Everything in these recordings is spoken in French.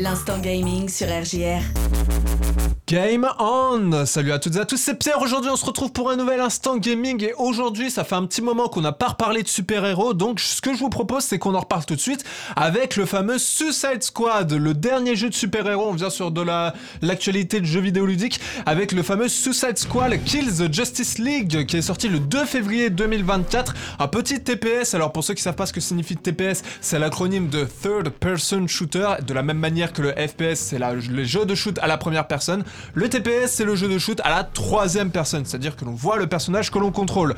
L'instant gaming sur RGR. Game on! Salut à toutes et à tous, c'est Pierre, aujourd'hui on se retrouve pour un nouvel instant gaming. Et aujourd'hui ça fait un petit moment qu'on n'a pas reparlé de super-héros. Donc ce que je vous propose c'est qu'on en reparle tout de suite avec le fameux Suicide Squad, le dernier jeu de super-héros, on vient sur de la l'actualité de jeux vidéo ludiques avec le fameux Suicide Squad Kills the Justice League qui est sorti le 2 février 2024, un petit TPS, alors pour ceux qui savent pas ce que signifie TPS, c'est l'acronyme de Third Person Shooter, de la même manière que le FPS c'est le jeu de shoot à la première personne. Le TPS, c'est le jeu de shoot à la troisième personne, c'est-à-dire que l'on voit le personnage que l'on contrôle.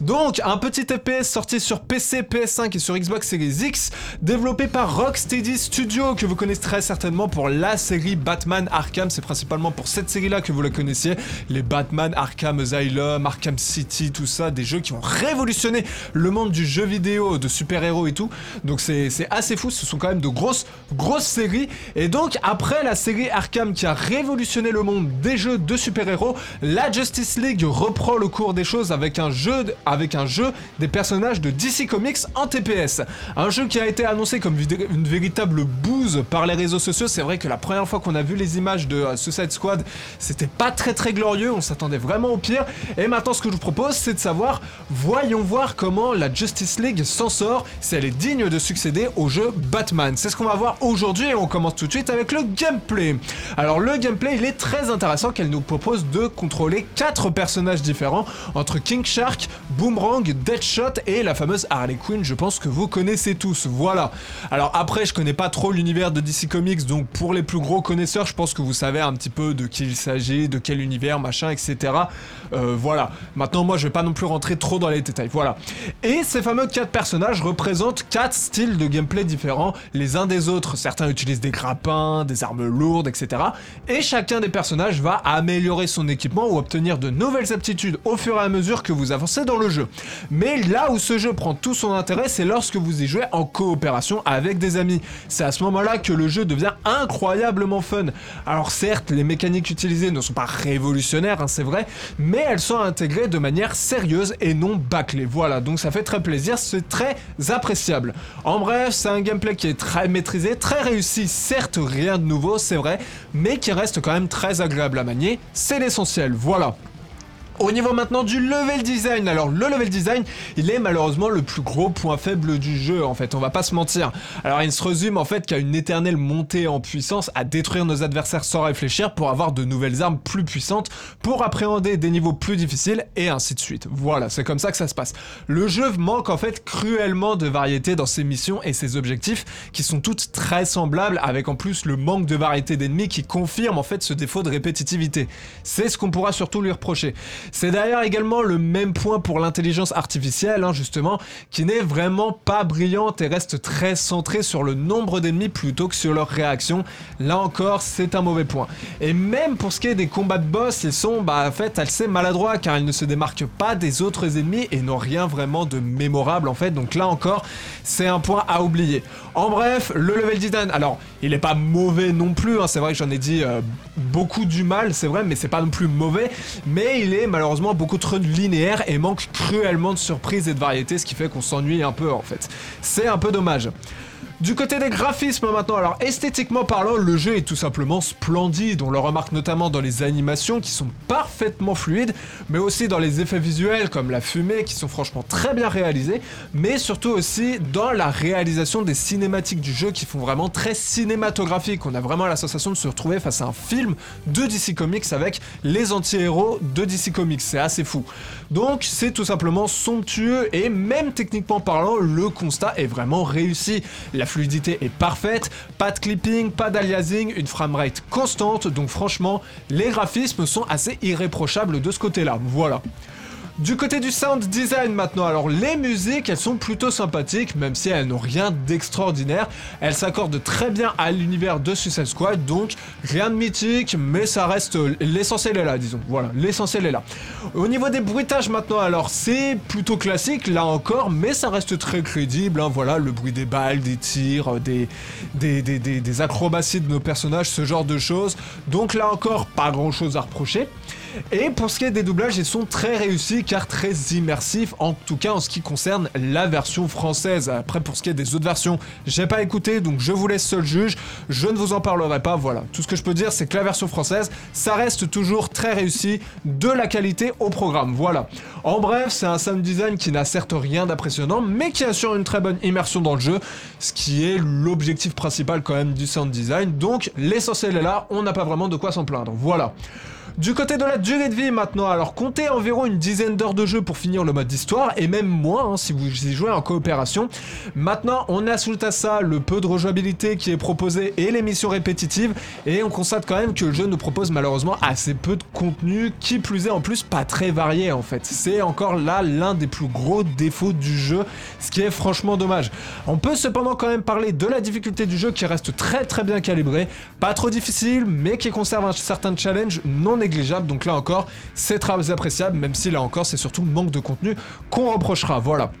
Donc, un petit TPS sorti sur PC, PS5 et sur Xbox Series X, développé par Rocksteady Studio, que vous connaissez très certainement pour la série Batman Arkham. C'est principalement pour cette série-là que vous la connaissiez. Les Batman Arkham Asylum, Arkham City, tout ça, des jeux qui ont révolutionné le monde du jeu vidéo, de super-héros et tout. Donc, c'est assez fou, ce sont quand même de grosses, grosses séries. Et donc, après la série Arkham qui a révolutionné le monde des jeux de super-héros, la Justice League reprend le cours des choses avec un jeu, avec un jeu des personnages de DC Comics en TPS. Un jeu qui a été annoncé comme une véritable bouse par les réseaux sociaux. C'est vrai que la première fois qu'on a vu les images de euh, Suicide Squad, c'était pas très très glorieux, on s'attendait vraiment au pire. Et maintenant, ce que je vous propose, c'est de savoir, voyons voir comment la Justice League s'en sort, si elle est digne de succéder au jeu Batman. C'est ce qu'on va voir aujourd'hui et on commence tout de suite avec le gameplay. Alors le gameplay, il est très intéressant qu'elle nous propose de contrôler quatre personnages différents entre King Shark, Boomerang, Deadshot et la fameuse Harley Quinn. Je pense que vous connaissez tous. Voilà. Alors après, je connais pas trop l'univers de DC Comics, donc pour les plus gros connaisseurs, je pense que vous savez un petit peu de qui il s'agit, de quel univers, machin, etc. Euh, voilà. Maintenant, moi, je vais pas non plus rentrer trop dans les détails. Voilà. Et ces fameux quatre personnages représentent quatre styles de gameplay différents les uns des autres. Certains utilisent des grappins, des armes lourdes, etc. Et chacun des personnages va améliorer son équipement ou obtenir de nouvelles aptitudes au fur et à mesure que vous avancez dans le Mais là où ce jeu prend tout son intérêt, c'est lorsque vous y jouez en coopération avec des amis. C'est à ce moment-là que le jeu devient incroyablement fun. Alors certes, les mécaniques utilisées ne sont pas révolutionnaires, hein, c'est vrai, mais elles sont intégrées de manière sérieuse et non bâclée. Voilà, donc ça fait très plaisir, c'est très appréciable. En bref, c'est un gameplay qui est très maîtrisé, très réussi, certes rien de nouveau, c'est vrai, mais qui reste quand même très agréable à manier, c'est l'essentiel, voilà. Au niveau maintenant du level design, alors le level design, il est malheureusement le plus gros point faible du jeu en fait, on va pas se mentir. Alors il se résume en fait qu'à une éternelle montée en puissance, à détruire nos adversaires sans réfléchir pour avoir de nouvelles armes plus puissantes, pour appréhender des niveaux plus difficiles et ainsi de suite. Voilà, c'est comme ça que ça se passe. Le jeu manque en fait cruellement de variété dans ses missions et ses objectifs qui sont toutes très semblables avec en plus le manque de variété d'ennemis qui confirme en fait ce défaut de répétitivité. C'est ce qu'on pourra surtout lui reprocher. C'est d'ailleurs également le même point pour l'intelligence artificielle, hein, justement, qui n'est vraiment pas brillante et reste très centrée sur le nombre d'ennemis plutôt que sur leur réaction. Là encore, c'est un mauvais point. Et même pour ce qui est des combats de boss, ils sont bah, en fait assez maladroits car ils ne se démarquent pas des autres ennemis et n'ont rien vraiment de mémorable en fait. Donc là encore, c'est un point à oublier. En bref, le level design, alors il est pas mauvais non plus, hein, c'est vrai que j'en ai dit euh, beaucoup du mal, c'est vrai, mais c'est pas non plus mauvais, mais il est malheureusement beaucoup trop linéaire et manque cruellement de surprises et de variété, ce qui fait qu'on s'ennuie un peu en fait. C'est un peu dommage. Du côté des graphismes maintenant, alors esthétiquement parlant, le jeu est tout simplement splendide. On le remarque notamment dans les animations qui sont parfaitement fluides, mais aussi dans les effets visuels comme la fumée qui sont franchement très bien réalisés, mais surtout aussi dans la réalisation des cinématiques du jeu qui font vraiment très cinématographique. On a vraiment la sensation de se retrouver face à un film de DC Comics avec les anti-héros de DC Comics. C'est assez fou. Donc c'est tout simplement somptueux et même techniquement parlant, le constat est vraiment réussi. La fluidité est parfaite, pas de clipping, pas d'aliasing, une framerate constante, donc franchement, les graphismes sont assez irréprochables de ce côté-là. Voilà. Du côté du sound design maintenant, alors les musiques elles sont plutôt sympathiques même si elles n'ont rien d'extraordinaire. Elles s'accordent très bien à l'univers de Suicide Squad donc rien de mythique mais ça reste l'essentiel est là disons. Voilà, l'essentiel est là. Au niveau des bruitages maintenant alors c'est plutôt classique là encore mais ça reste très crédible. Hein, voilà le bruit des balles, des tirs, des, des, des, des acrobaties de nos personnages, ce genre de choses. Donc là encore pas grand chose à reprocher. Et pour ce qui est des doublages ils sont très réussis très immersif, en tout cas en ce qui concerne la version française. Après, pour ce qui est des autres versions, j'ai pas écouté, donc je vous laisse seul juge. Je ne vous en parlerai pas. Voilà. Tout ce que je peux dire, c'est que la version française, ça reste toujours très réussi, de la qualité au programme. Voilà. En bref, c'est un sound design qui n'a certes rien d'impressionnant, mais qui assure une très bonne immersion dans le jeu, ce qui est l'objectif principal quand même du sound design. Donc l'essentiel est là, on n'a pas vraiment de quoi s'en plaindre. Voilà. Du côté de la durée de vie maintenant, alors comptez environ une dizaine d'heures de jeu pour finir le mode d'histoire, et même moins hein, si vous y jouez en coopération. Maintenant, on ajoute à ça le peu de rejouabilité qui est proposé et les missions répétitives, et on constate quand même que le jeu nous propose malheureusement assez peu de contenu, qui plus est en plus pas très varié en fait. C'est encore là l'un des plus gros défauts du jeu, ce qui est franchement dommage. On peut cependant quand même parler de la difficulté du jeu qui reste très très bien calibré, pas trop difficile, mais qui conserve un certain challenge non donc là encore, c'est très appréciable, même si là encore, c'est surtout manque de contenu qu'on reprochera. Voilà.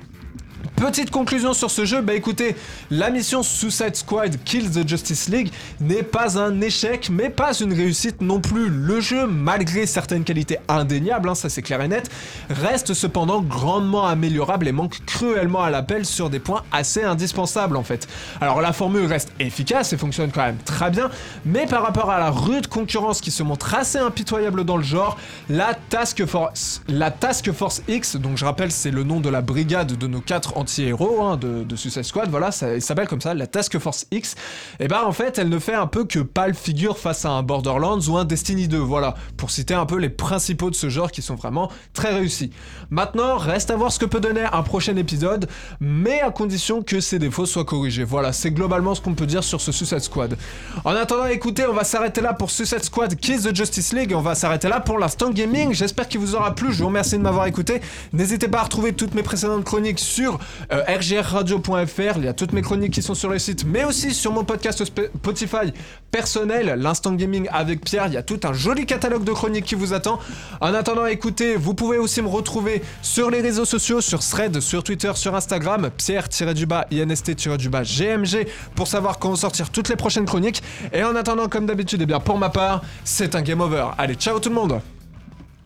Petite conclusion sur ce jeu, bah écoutez, la mission Suicide Squad Kill the Justice League n'est pas un échec, mais pas une réussite non plus. Le jeu, malgré certaines qualités indéniables, hein, ça c'est clair et net, reste cependant grandement améliorable et manque cruellement à l'appel sur des points assez indispensables en fait. Alors la formule reste efficace et fonctionne quand même très bien, mais par rapport à la rude concurrence qui se montre assez impitoyable dans le genre, la Task Force, la Task Force X, donc je rappelle c'est le nom de la brigade de nos quatre anti-héros hein, de, de, Suicide Squad, voilà, ça s'appelle comme ça, la Task Force X, et bah en fait elle ne fait un peu que pâle figure face à un Borderlands ou un Destiny 2, voilà, pour citer un peu les principaux de ce genre qui sont vraiment très réussis. Maintenant, reste à voir ce que peut donner un prochain épisode, mais à condition que ces défauts soient corrigés. Voilà, c'est globalement ce qu'on peut dire sur ce Suicide Squad. En attendant, écoutez, on va s'arrêter là pour Suicide Squad Kiss the Justice League, on va s'arrêter là pour l'instant gaming, j'espère qu'il vous aura plu, je vous remercie de m'avoir écouté, n'hésitez pas à retrouver toutes mes précédentes chroniques sur euh, rgrradio.fr, il y a toutes mes chroniques qui sont sur le site, mais aussi sur mon podcast Spotify personnel, l'instant gaming avec Pierre, il y a tout un joli catalogue de chroniques qui vous attend. En attendant, écoutez, vous pouvez aussi me retrouver sur les réseaux sociaux, sur Thread, sur Twitter, sur Instagram, Pierre-du-bas, INST-du-bas, GMG, pour savoir quand sortir toutes les prochaines chroniques. Et en attendant, comme d'habitude, et eh bien pour ma part, c'est un game over. Allez, ciao tout le monde